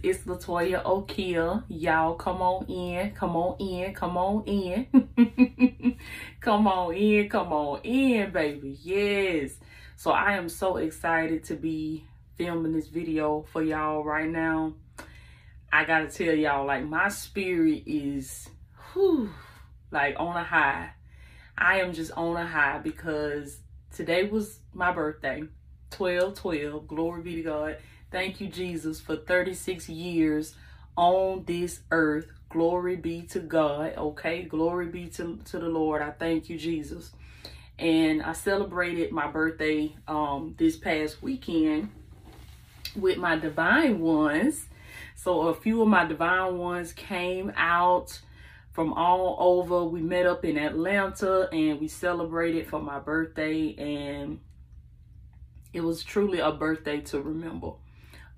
It's Latoya Okeia. Y'all come on in, come on in, come on in. come on in, come on in, baby. Yes. So I am so excited to be filming this video for y'all right now. I gotta tell y'all, like my spirit is whew, like on a high. I am just on a high because today was my birthday. 12 12. Glory be to God. Thank you, Jesus, for 36 years on this earth. Glory be to God. Okay. Glory be to, to the Lord. I thank you, Jesus. And I celebrated my birthday um, this past weekend with my divine ones. So a few of my divine ones came out from all over. We met up in Atlanta and we celebrated for my birthday and it was truly a birthday to remember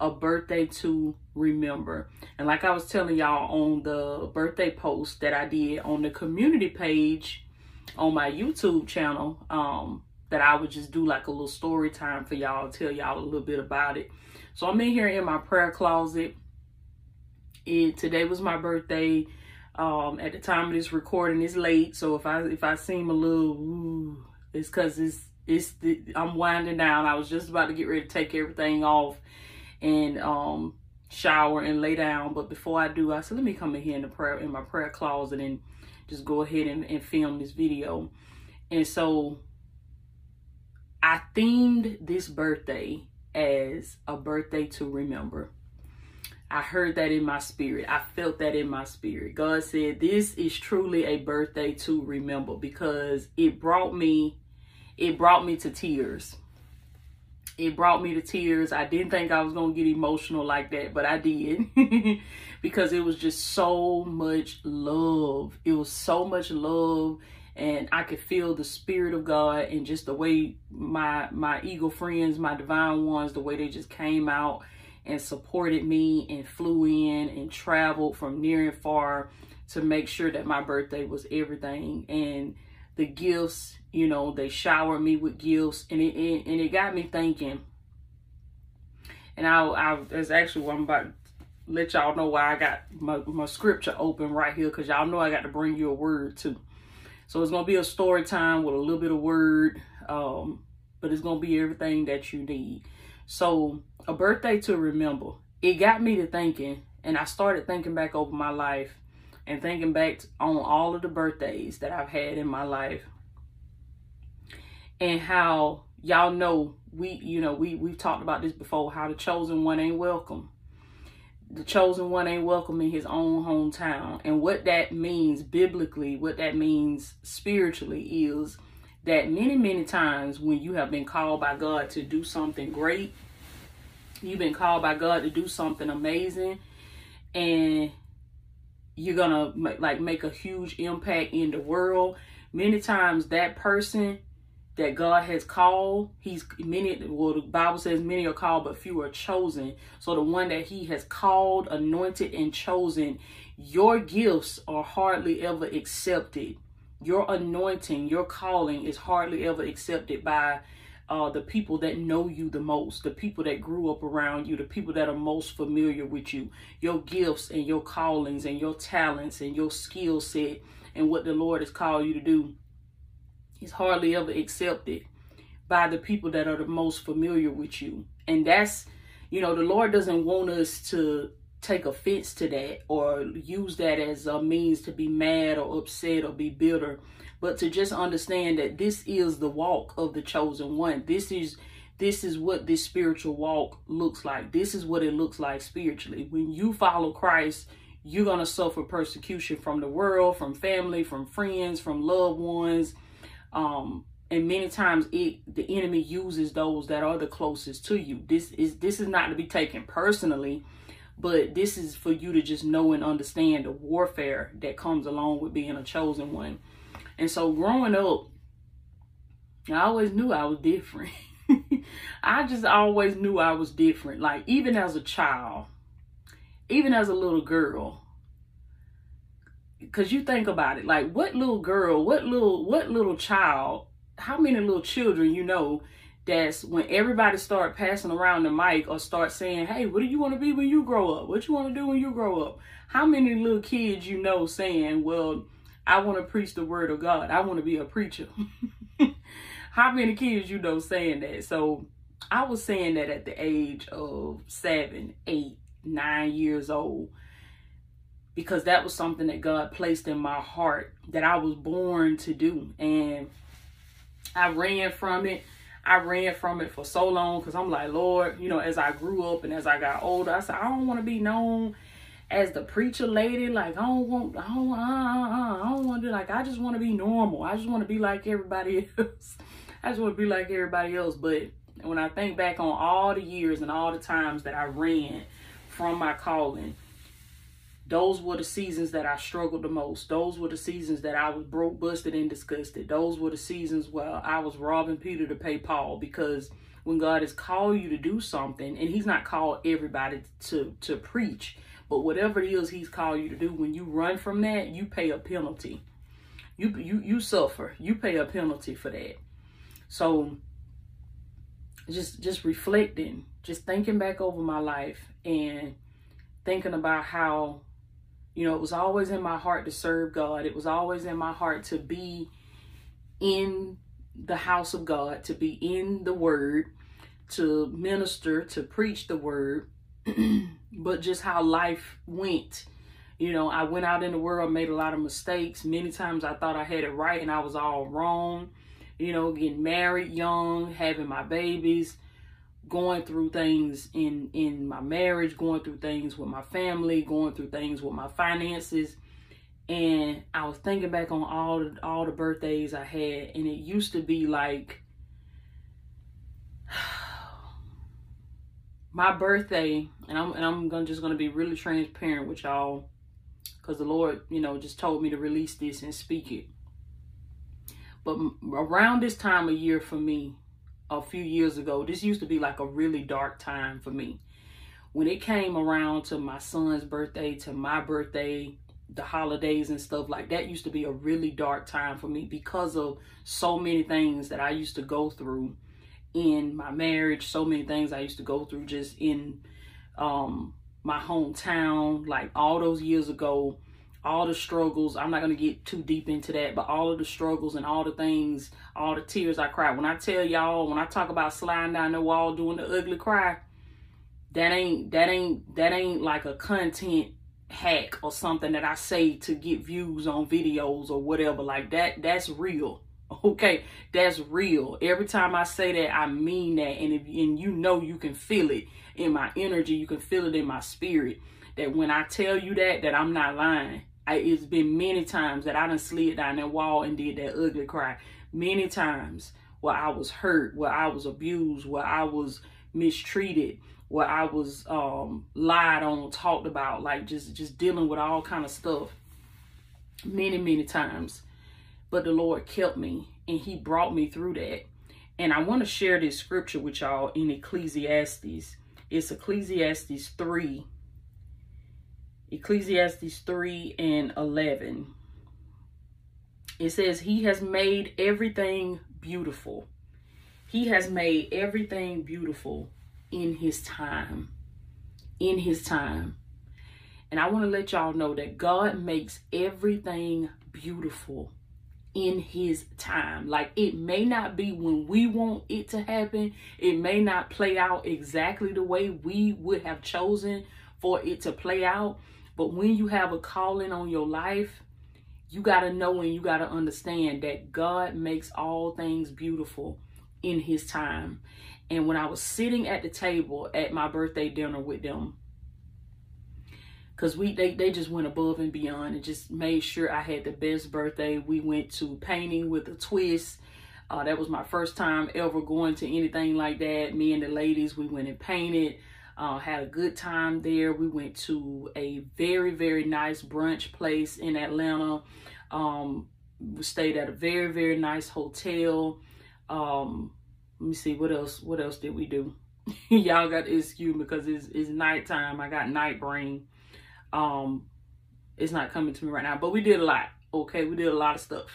a birthday to remember. And like I was telling y'all on the birthday post that I did on the community page on my YouTube channel, um, that I would just do like a little story time for y'all, tell y'all a little bit about it. So I'm in here in my prayer closet. It today was my birthday. Um, at the time of this recording, it's late. So if I if I seem a little, ooh, it's because it's it's I'm winding down. I was just about to get ready to take everything off and um, shower and lay down. But before I do, I said, let me come in here in the prayer in my prayer closet and just go ahead and, and film this video. And so I themed this birthday as a birthday to remember. I heard that in my spirit. I felt that in my spirit. God said, this is truly a birthday to remember because it brought me, it brought me to tears it brought me to tears. I didn't think I was going to get emotional like that, but I did because it was just so much love. It was so much love and I could feel the spirit of God and just the way my my eagle friends, my divine ones, the way they just came out and supported me and flew in and traveled from near and far to make sure that my birthday was everything and the gifts you know they showered me with gifts and it, it and it got me thinking. And I, I that's actually what I'm about to let y'all know why I got my, my scripture open right here because y'all know I got to bring you a word too. So it's gonna be a story time with a little bit of word um but it's gonna be everything that you need. So a birthday to remember. It got me to thinking and I started thinking back over my life and thinking back on all of the birthdays that I've had in my life and how y'all know we you know we we've talked about this before how the chosen one ain't welcome. The chosen one ain't welcome in his own hometown. And what that means biblically what that means spiritually is that many many times when you have been called by god to do something great you've been called by god to do something amazing and you're gonna like make a huge impact in the world many times that person that God has called, he's many, well, the Bible says many are called, but few are chosen. So the one that he has called, anointed, and chosen, your gifts are hardly ever accepted. Your anointing, your calling is hardly ever accepted by uh, the people that know you the most, the people that grew up around you, the people that are most familiar with you, your gifts and your callings and your talents and your skill set and what the Lord has called you to do is hardly ever accepted by the people that are the most familiar with you. And that's, you know, the Lord doesn't want us to take offense to that or use that as a means to be mad or upset or be bitter, but to just understand that this is the walk of the chosen one. This is this is what this spiritual walk looks like. This is what it looks like spiritually. When you follow Christ, you're going to suffer persecution from the world, from family, from friends, from loved ones, um and many times it the enemy uses those that are the closest to you this is this is not to be taken personally but this is for you to just know and understand the warfare that comes along with being a chosen one and so growing up i always knew i was different i just always knew i was different like even as a child even as a little girl because you think about it like what little girl what little what little child how many little children you know that's when everybody start passing around the mic or start saying, hey, what do you want to be when you grow up? What you want to do when you grow up? How many little kids you know saying, well, I want to preach the word of God. I want to be a preacher. How many kids you know saying that? So I was saying that at the age of seven, eight, nine years old because that was something that God placed in my heart that I was born to do. And I ran from it. I ran from it for so long because I'm like, Lord, you know, as I grew up and as I got older, I said, I don't want to be known as the preacher lady. Like, I don't want, I don't, uh, uh, uh, I don't want to, like, I just want to be normal. I just want to be like everybody else. I just want to be like everybody else. But when I think back on all the years and all the times that I ran from my calling, those were the seasons that I struggled the most. Those were the seasons that I was broke, busted, and disgusted. Those were the seasons where I was robbing Peter to pay Paul because when God has called you to do something, and He's not called everybody to, to preach, but whatever it is He's called you to do, when you run from that, you pay a penalty. You you you suffer. You pay a penalty for that. So just just reflecting, just thinking back over my life and thinking about how you know, it was always in my heart to serve God. It was always in my heart to be in the house of God, to be in the word, to minister, to preach the word, but just how life went. You know, I went out in the world, made a lot of mistakes. Many times I thought I had it right and I was all wrong. You know, getting married young, having my babies, going through things in in my marriage, going through things with my family, going through things with my finances. And I was thinking back on all the, all the birthdays I had and it used to be like my birthday and I'm and I'm gonna just gonna be really transparent with y'all because the Lord, you know, just told me to release this and speak it. But around this time of year for me, a few years ago, this used to be like a really dark time for me. When it came around to my son's birthday, to my birthday, the holidays and stuff like that used to be a really dark time for me because of so many things that I used to go through in my marriage, so many things I used to go through just in um, my hometown, like all those years ago all the struggles. I'm not going to get too deep into that, but all of the struggles and all the things, all the tears I cried. When I tell y'all, when I talk about sliding down the wall doing the ugly cry, that ain't that ain't that ain't like a content hack or something that I say to get views on videos or whatever like that that's real okay that's real every time I say that I mean that and if and you know you can feel it in my energy you can feel it in my spirit that when I tell you that that I'm not lying I, it's been many times that I done slid down that wall and did that ugly cry. Many times where I was hurt, where I was abused, where I was mistreated, where I was um, lied on, talked about, like just just dealing with all kind of stuff. Many many times, but the Lord kept me and He brought me through that. And I want to share this scripture with y'all in Ecclesiastes. It's Ecclesiastes three Ecclesiastes 3 and 11. It says, He has made everything beautiful. He has made everything beautiful in His time. In His time. And I want to let y'all know that God makes everything beautiful in his time. Like it may not be when we want it to happen. It may not play out exactly the way we would have chosen for it to play out. But when you have a calling on your life, you got to know and you got to understand that God makes all things beautiful in his time. And when I was sitting at the table at my birthday dinner with them, because we they, they just went above and beyond and just made sure I had the best birthday. We went to painting with a twist. Uh, that was my first time ever going to anything like that. Me and the ladies, we went and painted. Uh, had a good time there. We went to a very, very nice brunch place in Atlanta. Um, we stayed at a very, very nice hotel. Um, let me see what else. What else did we do? Y'all got to excuse me because it's it's nighttime. I got night brain. Um, it's not coming to me right now, but we did a lot. Okay, we did a lot of stuff.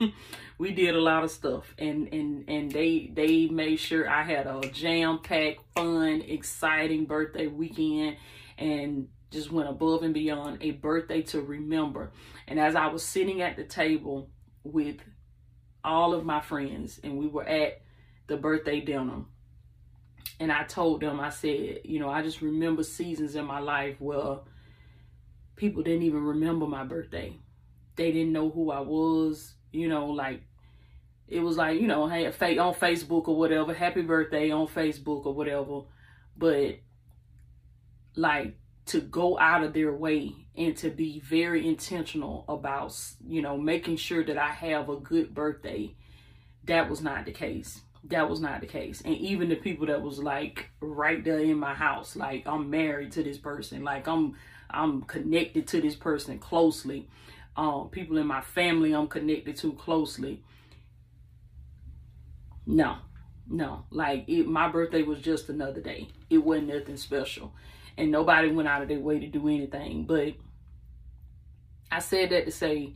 we did a lot of stuff, and and and they they made sure I had a jam packed, fun, exciting birthday weekend, and just went above and beyond a birthday to remember. And as I was sitting at the table with all of my friends, and we were at the birthday dinner, and I told them, I said, you know, I just remember seasons in my life where people didn't even remember my birthday they didn't know who I was, you know, like it was like, you know, hey, on Facebook or whatever, happy birthday on Facebook or whatever. But like to go out of their way and to be very intentional about, you know, making sure that I have a good birthday, that was not the case. That was not the case. And even the people that was like right there in my house, like I'm married to this person, like I'm I'm connected to this person closely um, people in my family I'm connected to closely. No, no. Like it, my birthday was just another day. It wasn't nothing special, and nobody went out of their way to do anything. But I said that to say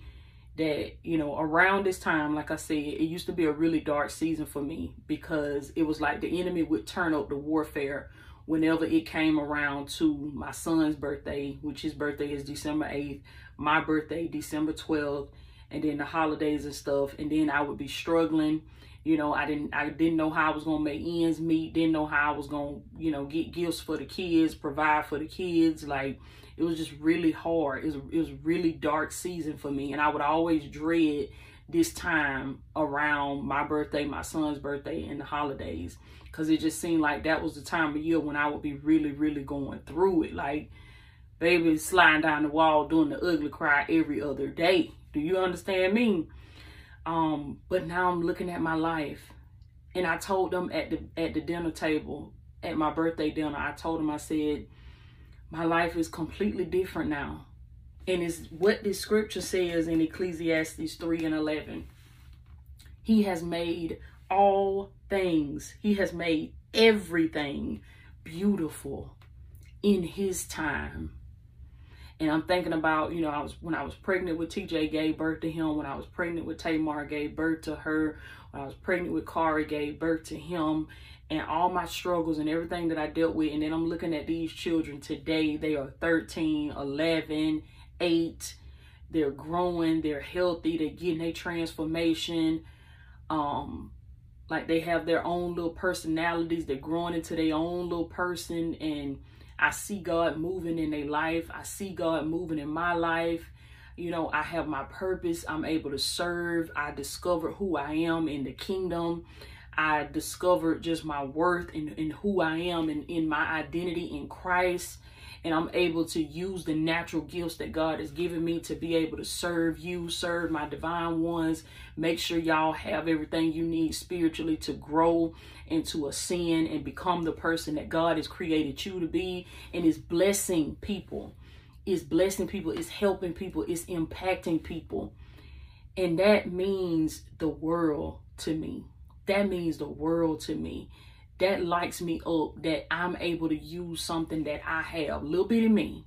that you know around this time, like I said, it used to be a really dark season for me because it was like the enemy would turn up the warfare whenever it came around to my son's birthday, which his birthday is December 8th, my birthday, December 12th, and then the holidays and stuff. And then I would be struggling. You know, I didn't I didn't know how I was gonna make ends meet, didn't know how I was gonna, you know, get gifts for the kids, provide for the kids. Like it was just really hard. It was it was really dark season for me. And I would always dread this time around my birthday, my son's birthday, and the holidays. Cause it just seemed like that was the time of year when I would be really, really going through it. Like baby sliding down the wall doing the ugly cry every other day. Do you understand me? Um, but now I'm looking at my life. And I told them at the at the dinner table, at my birthday dinner, I told them I said, my life is completely different now. And it's what this scripture says in Ecclesiastes 3 and 11. He has made all things, He has made everything beautiful in His time. And I'm thinking about, you know, I was when I was pregnant with TJ, gave birth to him. When I was pregnant with Tamar, gave birth to her. When I was pregnant with Kari, gave birth to him. And all my struggles and everything that I dealt with. And then I'm looking at these children today. They are 13, 11, 8. They're growing. They're healthy. They're getting a transformation. Um, like they have their own little personalities. They're growing into their own little person. And I see God moving in their life. I see God moving in my life. You know, I have my purpose. I'm able to serve. I discovered who I am in the kingdom. I discovered just my worth and, and who I am and in my identity in Christ and I'm able to use the natural gifts that God has given me to be able to serve you, serve my divine ones, make sure y'all have everything you need spiritually to grow into ascend and become the person that God has created you to be and is blessing people. Is blessing people, is helping people, is impacting people. And that means the world to me. That means the world to me that lights me up that I'm able to use something that I have. Little bitty me.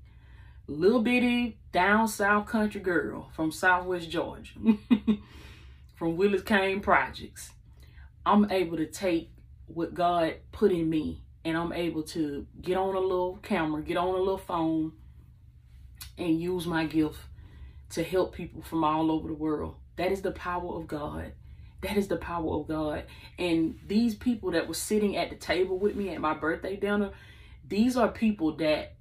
Little bitty down south country girl from Southwest Georgia. from Willis Kane Projects. I'm able to take what God put in me and I'm able to get on a little camera, get on a little phone, and use my gift to help people from all over the world. That is the power of God. That is the power of God. And these people that were sitting at the table with me at my birthday dinner, these are people that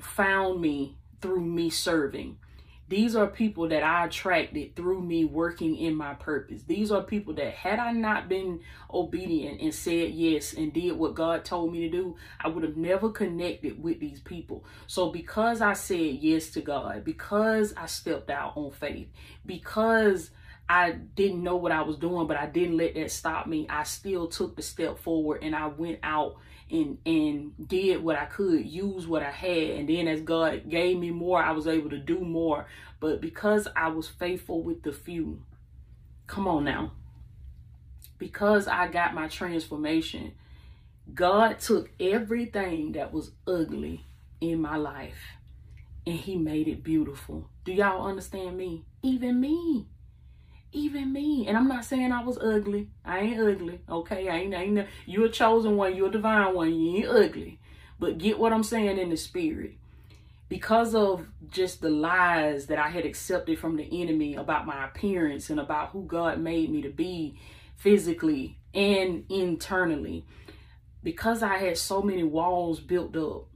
found me through me serving. These are people that I attracted through me working in my purpose. These are people that, had I not been obedient and said yes and did what God told me to do, I would have never connected with these people. So, because I said yes to God, because I stepped out on faith, because I didn't know what I was doing, but I didn't let that stop me. I still took the step forward and I went out and and did what I could, use what I had. And then as God gave me more, I was able to do more. But because I was faithful with the few, come on now. Because I got my transformation, God took everything that was ugly in my life and he made it beautiful. Do y'all understand me? Even me. Even me. And I'm not saying I was ugly. I ain't ugly. Okay. I ain't, I ain't you're a chosen one. You're a divine one. You ain't ugly. But get what I'm saying in the spirit. Because of just the lies that I had accepted from the enemy about my appearance and about who God made me to be physically and internally, because I had so many walls built up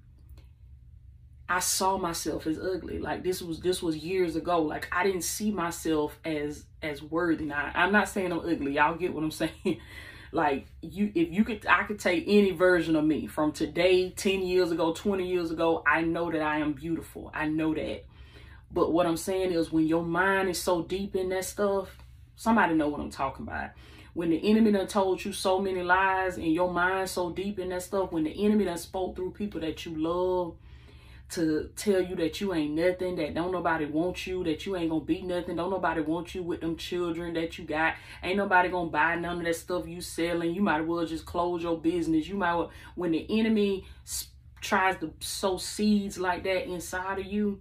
I saw myself as ugly. Like this was this was years ago. Like I didn't see myself as as worthy. Now I'm not saying I'm ugly. Y'all get what I'm saying. like you if you could I could take any version of me from today, 10 years ago, 20 years ago, I know that I am beautiful. I know that. But what I'm saying is when your mind is so deep in that stuff, somebody know what I'm talking about. When the enemy done told you so many lies and your mind so deep in that stuff, when the enemy done spoke through people that you love, to tell you that you ain't nothing, that don't nobody want you, that you ain't gonna be nothing, don't nobody want you with them children that you got, ain't nobody gonna buy none of that stuff you selling. You might as well just close your business. You might well, when the enemy tries to sow seeds like that inside of you,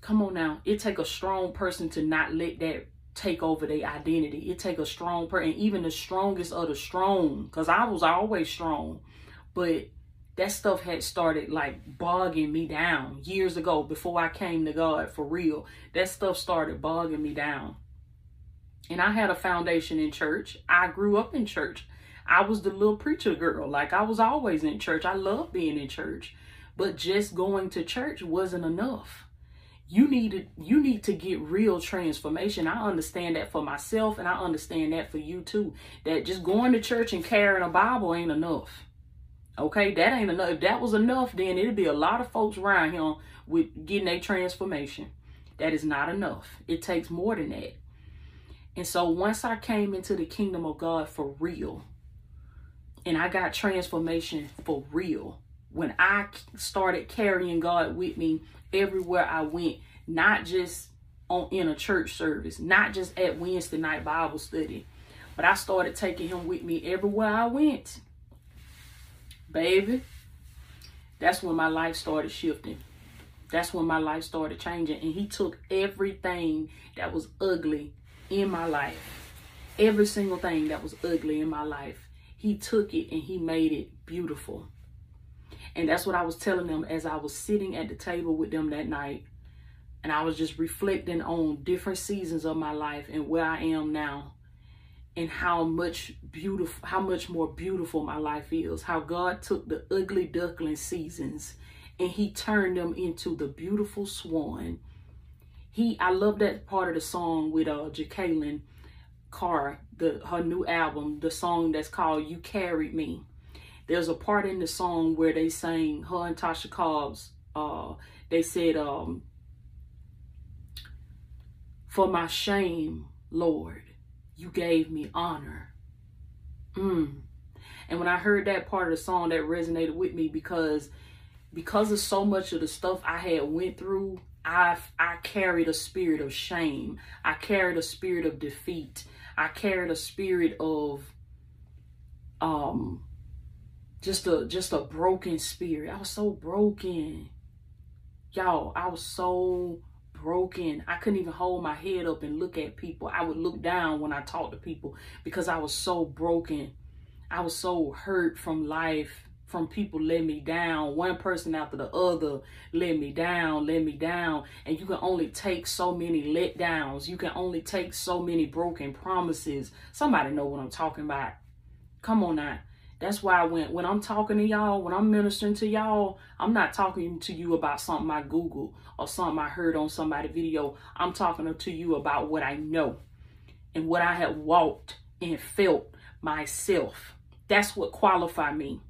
come on now, it take a strong person to not let that take over their identity. It take a strong person, even the strongest of the strong, because I was always strong, but that stuff had started like bogging me down years ago before I came to God for real. That stuff started bogging me down. And I had a foundation in church. I grew up in church. I was the little preacher girl. Like I was always in church. I loved being in church. But just going to church wasn't enough. You needed you need to get real transformation. I understand that for myself and I understand that for you too. That just going to church and carrying a Bible ain't enough Okay, that ain't enough. If that was enough, then it'd be a lot of folks around him with getting a transformation. That is not enough. It takes more than that. And so once I came into the kingdom of God for real, and I got transformation for real, when I started carrying God with me everywhere I went, not just on in a church service, not just at Wednesday night Bible study, but I started taking him with me everywhere I went baby, that's when my life started shifting. That's when my life started changing. And he took everything that was ugly in my life, every single thing that was ugly in my life, he took it and he made it beautiful. And that's what I was telling them as I was sitting at the table with them that night. And I was just reflecting on different seasons of my life and where I am now and how much beautiful how much more beautiful my life is. How god took the ugly duckling seasons and he turned them into the beautiful swan. He i love that part of the song with uh Jekalyn Carr the her new album the song that's called you carried me. There's a part in the song where they sang her and tasha cobbs uh they said um for my shame lord you gave me honor. Mm. And when I heard that part of the song, that resonated with me because because of so much of the stuff I had went through, I I carried a spirit of shame. I carried a spirit of defeat. I carried a spirit of um just a just a broken spirit. I was so broken. Y'all, I was so broken. I couldn't even hold my head up and look at people. I would look down when I talked to people because I was so broken. I was so hurt from life, from people letting me down. One person after the other let me down, let me down. And you can only take so many letdowns. You can only take so many broken promises. Somebody know what I'm talking about. Come on now. That's why when when I'm talking to y'all, when I'm ministering to y'all, I'm not talking to you about something I Google or something I heard on somebody's video. I'm talking to you about what I know and what I have walked and felt myself. That's what qualify me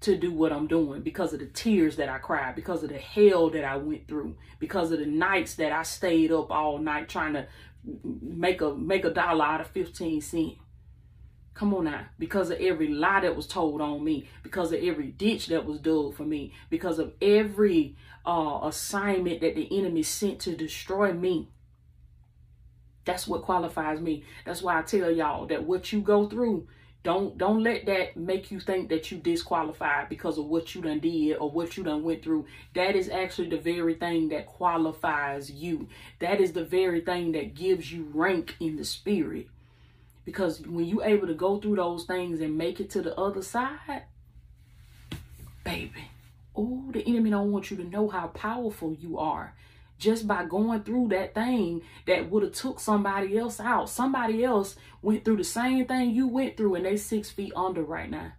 to do what I'm doing because of the tears that I cried, because of the hell that I went through, because of the nights that I stayed up all night trying to make a make a dollar out of 15 cents Come on now. Because of every lie that was told on me, because of every ditch that was dug for me, because of every uh, assignment that the enemy sent to destroy me. That's what qualifies me. That's why I tell y'all that what you go through Don't don't let that make you think that you disqualified because of what you done did or what you done went through. That is actually the very thing that qualifies you. That is the very thing that gives you rank in the spirit. Because when you able to go through those things and make it to the other side, baby, oh, the enemy don't want you to know how powerful you are just by going through that thing that would have took somebody else out. Somebody else went through the same thing you went through and they six feet under right now.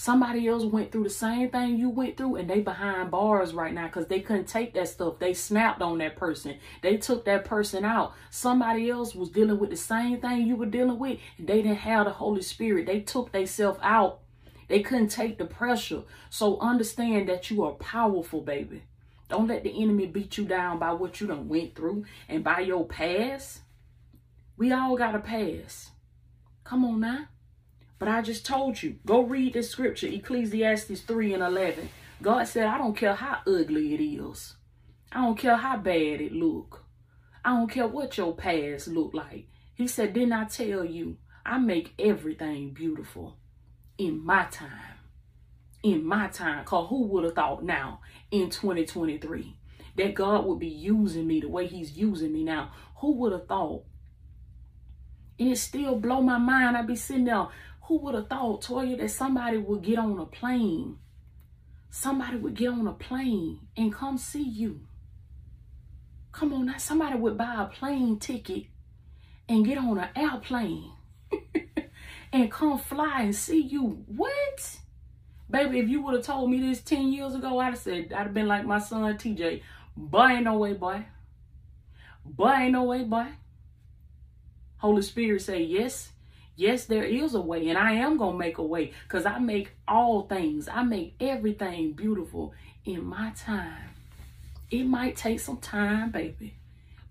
Somebody else went through the same thing you went through and they behind bars right now because they couldn't take that stuff. They snapped on that person. They took that person out. Somebody else was dealing with the same thing you were dealing with and they didn't have the Holy Spirit. They took themselves out. They couldn't take the pressure. So understand that you are powerful, baby. Don't let the enemy beat you down by what you done went through and by your past. We all got a past. Come on now. But I just told you, go read this scripture, Ecclesiastes 3 and 11. God said, I don't care how ugly it is. I don't care how bad it look. I don't care what your past look like. He said, didn't I tell you, I make everything beautiful in my time in my time. Cause who would have thought now in 2023 that God would be using me the way he's using me now? Who would have thought? And it still blow my mind. I'd be sitting there. Who would have thought, Toya, that somebody would get on a plane? Somebody would get on a plane and come see you. Come on now, somebody would buy a plane ticket and get on an airplane and come fly and see you. What? Baby, if you would have told me this 10 years ago, I'd have said, I'd have been like my son TJ. Boy, ain't no way, boy. Boy, ain't no way, boy. Holy Spirit say, yes, yes, there is a way. And I am going to make a way because I make all things. I make everything beautiful in my time. It might take some time, baby.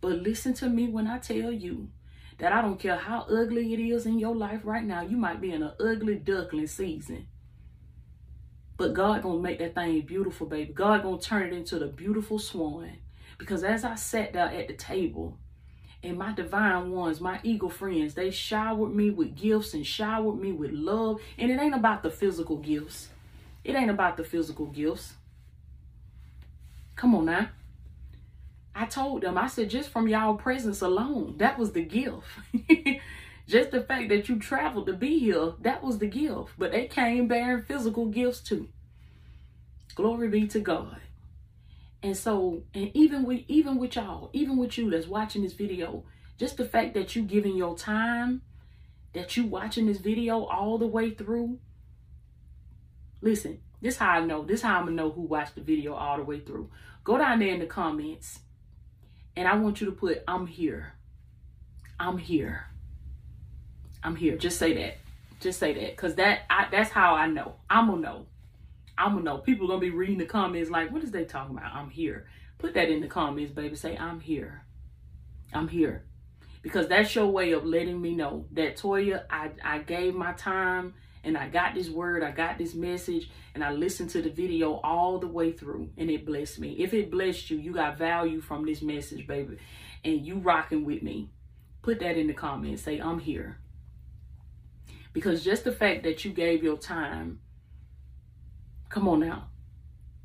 But listen to me when I tell you that I don't care how ugly it is in your life right now. You might be in an ugly duckling season. But God gonna make that thing beautiful, baby. God gonna turn it into the beautiful swan. Because as I sat there at the table, and my divine ones, my eagle friends, they showered me with gifts and showered me with love. And it ain't about the physical gifts. It ain't about the physical gifts. Come on now. I told them, I said, just from y'all presence alone, that was the gift. Just the fact that you traveled to be here, that was the gift. But they came bearing physical gifts too. Glory be to God. And so, and even with even with y'all, even with you that's watching this video, just the fact that you giving your time, that you watching this video all the way through. Listen, this how I know. This how I'm gonna know who watched the video all the way through. Go down there in the comments, and I want you to put "I'm here." I'm here. I'm here. Just say that. Just say that. Cause that I, that's how I know. I'm gonna know. I'm gonna know. People gonna be reading the comments like, what is they talking about? I'm here. Put that in the comments, baby. Say, I'm here. I'm here. Because that's your way of letting me know that Toya, I, I gave my time and I got this word, I got this message, and I listened to the video all the way through and it blessed me. If it blessed you, you got value from this message, baby, and you rocking with me. Put that in the comments. Say, I'm here. Because just the fact that you gave your time, come on now,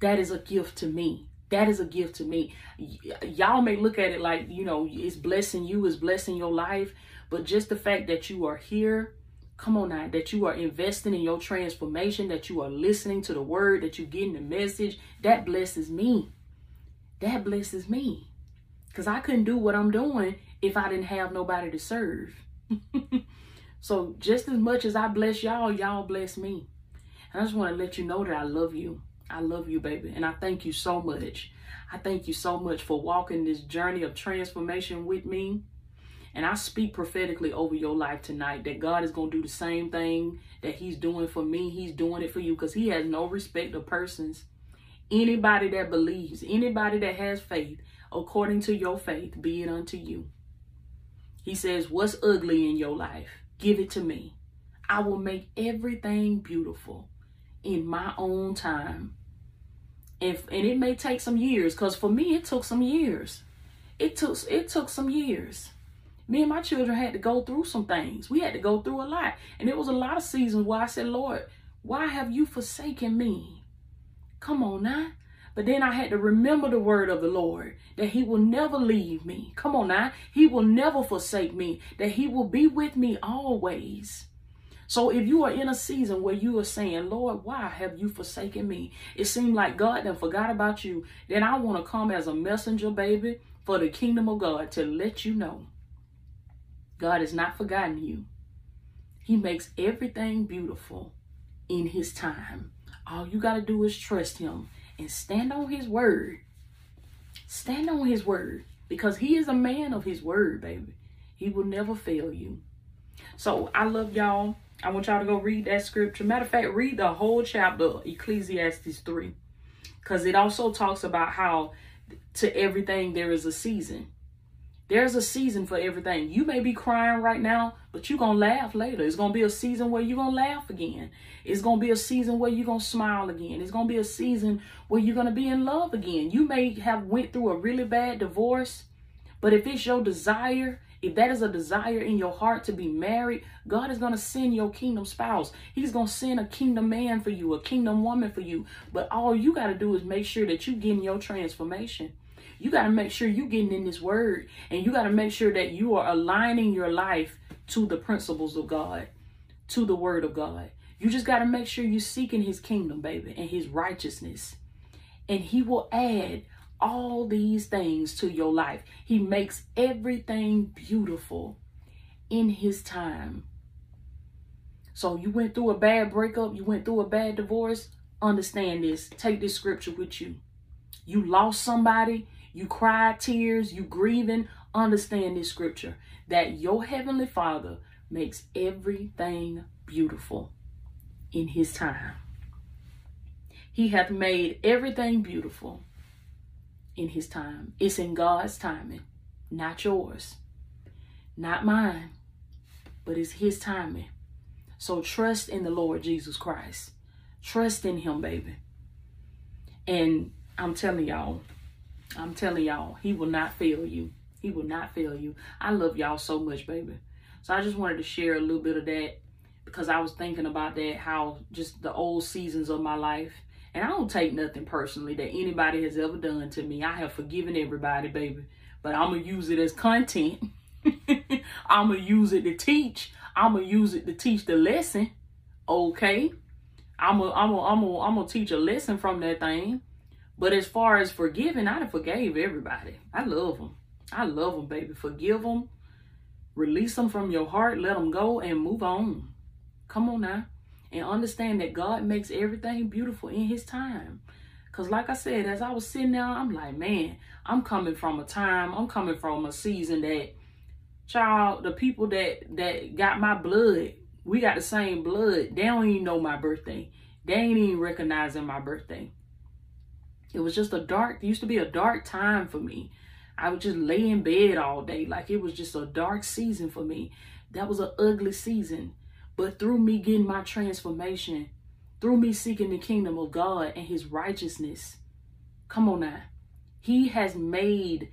that is a gift to me. That is a gift to me. Y- y'all may look at it like, you know, it's blessing you, it's blessing your life. But just the fact that you are here, come on now, that you are investing in your transformation, that you are listening to the word, that you're getting the message, that blesses me. That blesses me. Because I couldn't do what I'm doing if I didn't have nobody to serve. So just as much as I bless y'all, y'all bless me. And I just want to let you know that I love you. I love you, baby. And I thank you so much. I thank you so much for walking this journey of transformation with me. And I speak prophetically over your life tonight that God is going to do the same thing that He's doing for me. He's doing it for you because He has no respect of persons. Anybody that believes, anybody that has faith, according to your faith, be it unto you. He says, What's ugly in your life? Give it to me. I will make everything beautiful in my own time. And, and it may take some years because for me it took some years. It took it took some years. Me and my children had to go through some things. We had to go through a lot. And it was a lot of seasons where I said, Lord, why have you forsaken me? Come on now. But then I had to remember the word of the Lord that He will never leave me. Come on now. He will never forsake me, that He will be with me always. So if you are in a season where you are saying, Lord, why have you forsaken me? It seemed like God then forgot about you. Then I want to come as a messenger, baby, for the kingdom of God to let you know God has not forgotten you. He makes everything beautiful in His time. All you got to do is trust Him and stand on His word. Stand on His word because He is a man of His word, baby. He will never fail you. So I love y'all. I want y'all to go read that scripture. Matter of fact, read the whole chapter, Ecclesiastes 3. Because it also talks about how to everything there is a season. There's a season for everything. You may be crying right now, but you're going to laugh later. It's going to be a season where you're going to laugh again. It's going to be a season where you're going to smile again. It's going to be a season where you're going to be in love again. You may have went through a really bad divorce, but if it's your desire if that is a desire in your heart to be married, God is going to send your kingdom spouse. He's going to send a kingdom man for you, a kingdom woman for you. But all you got to do is make sure that you getting your transformation. You got to make sure you getting in this word and you got to make sure that you are aligning your life to the principles of God, to the word of God. You just got to make sure you're seeking his kingdom, baby, and his righteousness. And he will add all these things to your life. He makes everything beautiful in his time. So you went through a bad breakup, you went through a bad divorce, understand this. Take this scripture with you. You lost somebody, you cried tears, you grieving, understand this scripture that your heavenly Father makes everything beautiful in his time. He hath made everything beautiful in his time. It's in God's timing, not yours, not mine, but it's his timing. So trust in the Lord Jesus Christ. Trust in him, baby. And I'm telling y'all, I'm telling y'all, he will not fail you. He will not fail you. I love y'all so much, baby. So I just wanted to share a little bit of that because I was thinking about that, how just the old seasons of my life and I don't take nothing personally that anybody has ever done to me. I have forgiven everybody, baby. But I'm going to use it as content. I'm going to use it to teach. I'm going to use it to teach the lesson. Okay? I'm going I'm to I'm to I'm gonna teach a lesson from that thing. But as far as forgiving, I forgave everybody. I love them. I love them, baby. Forgive them. Release them from your heart. Let them go and move on. Come on now and understand that God makes everything beautiful in his time. Because like I said, as I was sitting there, I'm like, man, I'm coming from a time, I'm coming from a season that, child, the people that, that got my blood, we got the same blood. They don't even know my birthday. They ain't even recognizing my birthday. It was just a dark, used to be a dark time for me. I would just lay in bed all day. Like it was just a dark season for me. That was an ugly season. But through me getting my transformation, through me seeking the kingdom of God and his righteousness, come on now, he has made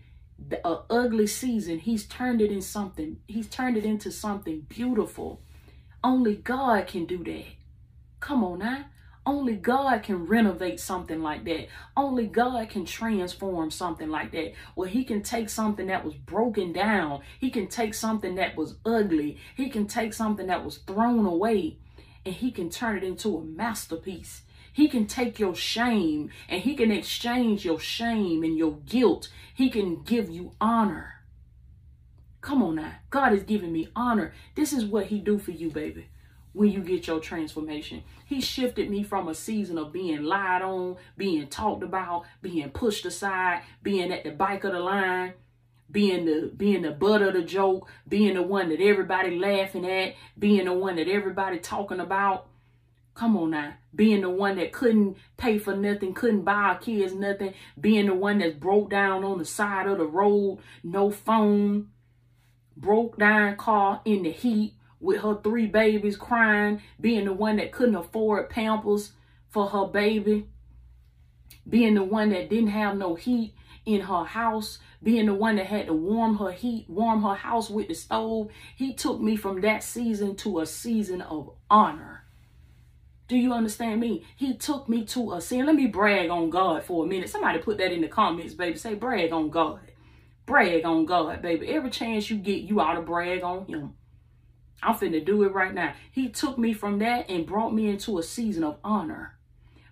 uh, ugly season, he's turned it in something, he's turned it into something beautiful. Only God can do that. Come on now. Only God can renovate something like that. Only God can transform something like that. Well, He can take something that was broken down. He can take something that was ugly. He can take something that was thrown away and He can turn it into a masterpiece. He can take your shame and He can exchange your shame and your guilt. He can give you honor. Come on now. God is giving me honor. This is what He do for you, baby when you get your transformation. He shifted me from a season of being lied on, being talked about, being pushed aside, being at the back of the line, being the being the butt of the joke, being the one that everybody laughing at, being the one that everybody talking about. Come on now. Being the one that couldn't pay for nothing, couldn't buy kids nothing, being the one that's broke down on the side of the road, no phone, broke down car in the heat, with her three babies crying, being the one that couldn't afford pampers for her baby, being the one that didn't have no heat in her house, being the one that had to warm her heat, warm her house with the stove. He took me from that season to a season of honor. Do you understand me? He took me to a scene. Let me brag on God for a minute. Somebody put that in the comments, baby. Say brag on God. Brag on God, baby. Every chance you get, you ought to brag on him. I'm finna do it right now. He took me from that and brought me into a season of honor.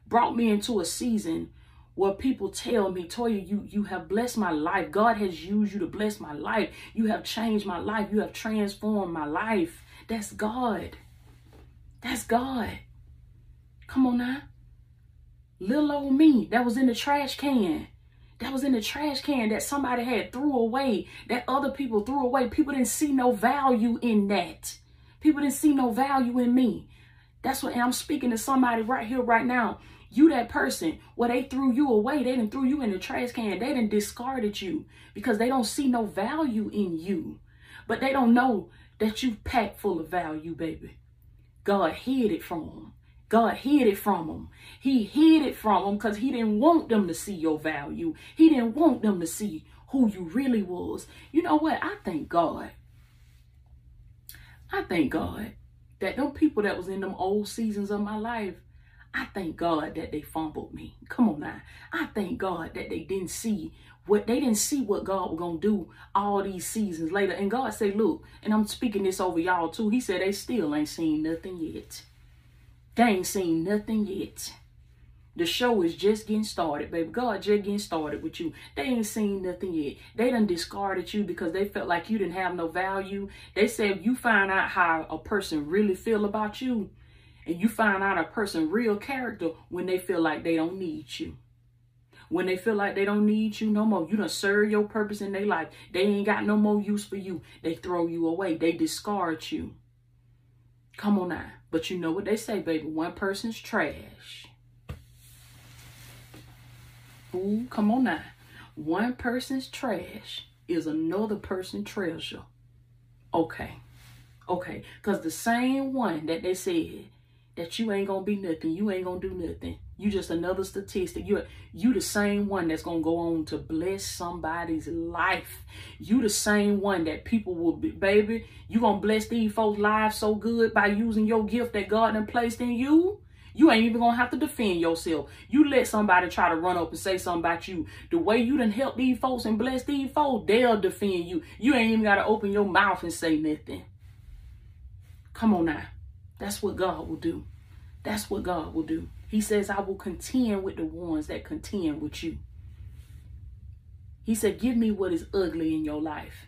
Brought me into a season where people tell me, Toya, you, you have blessed my life. God has used you to bless my life. You have changed my life. You have transformed my life. That's God. That's God. Come on now. Little old me that was in the trash can. That was in the trash can that somebody had threw away, that other people threw away. People didn't see no value in that. People didn't see no value in me. That's what I'm speaking to somebody right here, right now. You that person, well, they threw you away, they didn't threw you in the trash can. They didn't discarded you because they don't see no value in you. But they don't know that you packed full of value, baby. God hid it from them. God hid it from them. He hid it from them because he didn't want them to see your value. He didn't want them to see who you really was. You know what? I thank God. I thank God that them people that was in them old seasons of my life, I thank God that they fumbled me. Come on now. I thank God that they didn't see what they didn't see what God was gonna do all these seasons later. And God said, look, and I'm speaking this over y'all too. He said they still ain't seen nothing yet. They ain't seen nothing yet. The show is just getting started, baby. God just getting started with you. They ain't seen nothing yet. They done discarded you because they felt like you didn't have no value. They said you find out how a person really feel about you, and you find out a person real character when they feel like they don't need you. When they feel like they don't need you no more. You done serve your purpose in their life. They ain't got no more use for you. They throw you away. They discard you. Come on now. But you know what they say, baby. One person's trash. Ooh, come on now. One person's trash is another person's treasure. Okay. Okay. Because the same one that they said that you ain't going to be nothing, you ain't going to do nothing. You just another statistic. You you the same one that's gonna go on to bless somebody's life. You the same one that people will be, baby. You gonna bless these folks' lives so good by using your gift that God done placed in you. You ain't even gonna have to defend yourself. You let somebody try to run up and say something about you. The way you done help these folks and bless these folks, they'll defend you. You ain't even gotta open your mouth and say nothing. Come on now. That's what God will do. That's what God will do. He says, I will contend with the ones that contend with you. He said, Give me what is ugly in your life.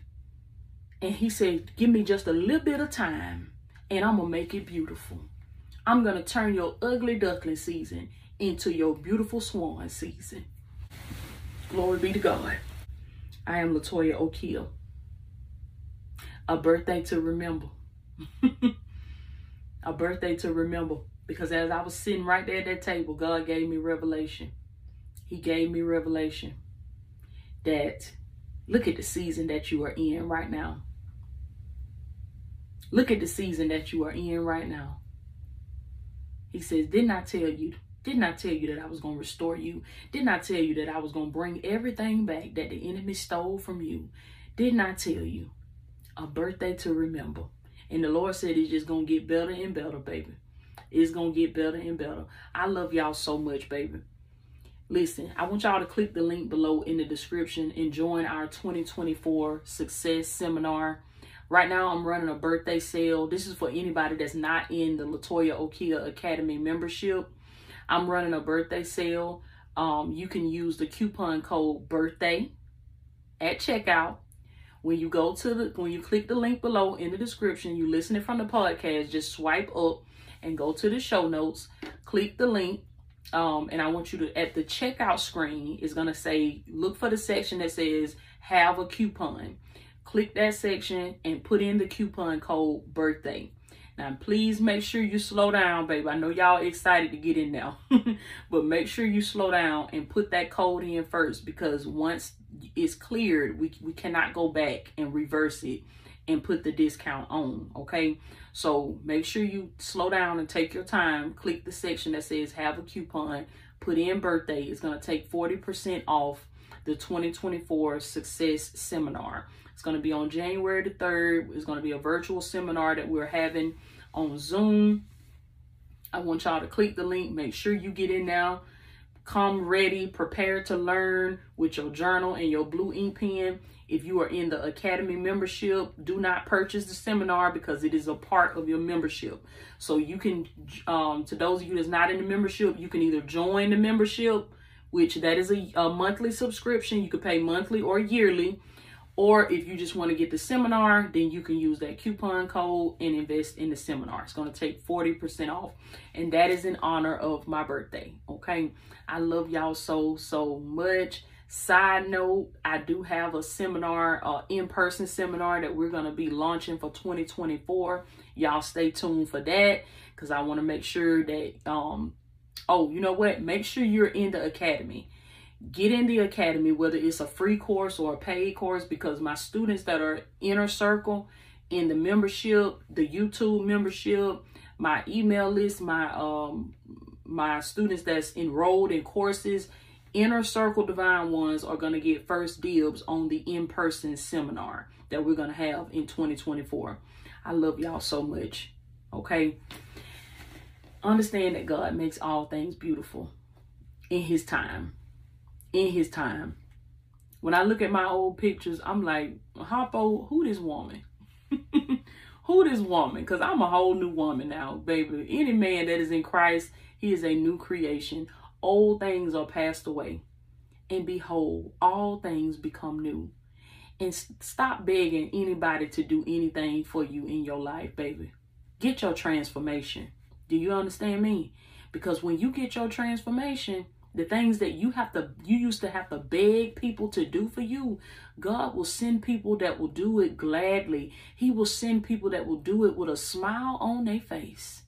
And he said, Give me just a little bit of time and I'm going to make it beautiful. I'm going to turn your ugly duckling season into your beautiful swan season. Glory be to God. I am Latoya Okeia. A birthday to remember. a birthday to remember. Because as I was sitting right there at that table, God gave me revelation. He gave me revelation that look at the season that you are in right now. Look at the season that you are in right now. He says, Didn't I tell you? Didn't I tell you that I was going to restore you? Didn't I tell you that I was going to bring everything back that the enemy stole from you? Didn't I tell you? A birthday to remember. And the Lord said it's just going to get better and better, baby. It's going to get better and better. I love y'all so much, baby. Listen, I want y'all to click the link below in the description and join our 2024 Success Seminar. Right now, I'm running a birthday sale. This is for anybody that's not in the Latoya Okeia Academy membership. I'm running a birthday sale. Um, you can use the coupon code BIRTHDAY at checkout. When you go to the, when you click the link below in the description, you listen it from the podcast, just swipe up and go to the show notes, click the link, um, and I want you to, at the checkout screen, is going to say, look for the section that says have a coupon. Click that section and put in the coupon code birthday. Now, please make sure you slow down, baby. I know y'all excited to get in now, but make sure you slow down and put that code in first because once it's cleared, we, we cannot go back and reverse it and put the discount on, okay? So make sure you slow down and take your time. Click the section that says have a coupon, put in birthday. It's going to take 40% off the 2024 Success Seminar. It's going to be on January the 3rd. It's going to be a virtual seminar that we're having on Zoom. I want y'all to click the link. Make sure you get in now. Come ready, prepared to learn with your journal and your blue ink pen. If you are in the Academy membership, do not purchase the seminar because it is a part of your membership. So you can, um, to those of you that's not in the membership, you can either join the membership, which that is a, a monthly subscription. You could pay monthly or yearly or if you just want to get the seminar, then you can use that coupon code and invest in the seminar. It's going to take 40% off. And that is in honor of my birthday. Okay. I love y'all so, so much. Side note, I do have a seminar, uh, in-person seminar that we're going to be launching for 2024. Y'all stay tuned for that because I want to make sure that, um, oh, you know what? Make sure you're in the academy get in the academy, whether it's a free course or a paid course, because my students that are inner circle in the membership, the YouTube membership, my email list, my um my students that's enrolled in courses, inner circle divine ones are going to get first dibs on the in-person seminar that we're going to have in 2024. I love y'all so much. Okay? Understand that God makes all things beautiful in his time in his time. When I look at my old pictures, I'm like, Harpo, who this woman? who this woman? Because I'm a whole new woman now, baby. Any man that is in Christ, he is a new creation. Old things are passed away. And behold, all things become new. And stop begging anybody to do anything for you in your life, baby. Get your transformation. Do you understand me? Because when you get your transformation, the things that you have to you used to have to beg people to do for you god will send people that will do it gladly. He will send people that will do it with a smile on their face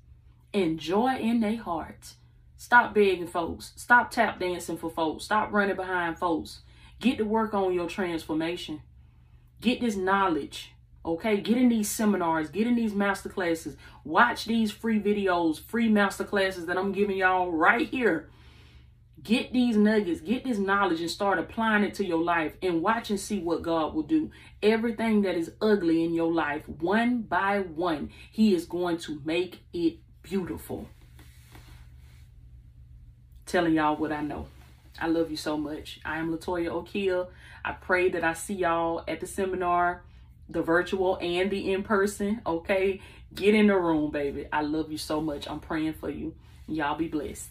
and joy in their hearts. Stop begging folks. Stop tap dancing for folks. Stop running behind folks. Get to work on your transformation. Get this knowledge okay? Get in these seminars. Get in these master classes. Watch these free videos free master classes that i'm giving y'all right here Get these nuggets, get this knowledge, and start applying it to your life and watch and see what God will do. Everything that is ugly in your life, one by one, He is going to make it beautiful. Telling y'all what I know. I love you so much. I am Latoya Okeia. I pray that I see y'all at the seminar, the virtual and the in person. Okay, get in the room, baby. I love you so much. I'm praying for you. Y'all be blessed.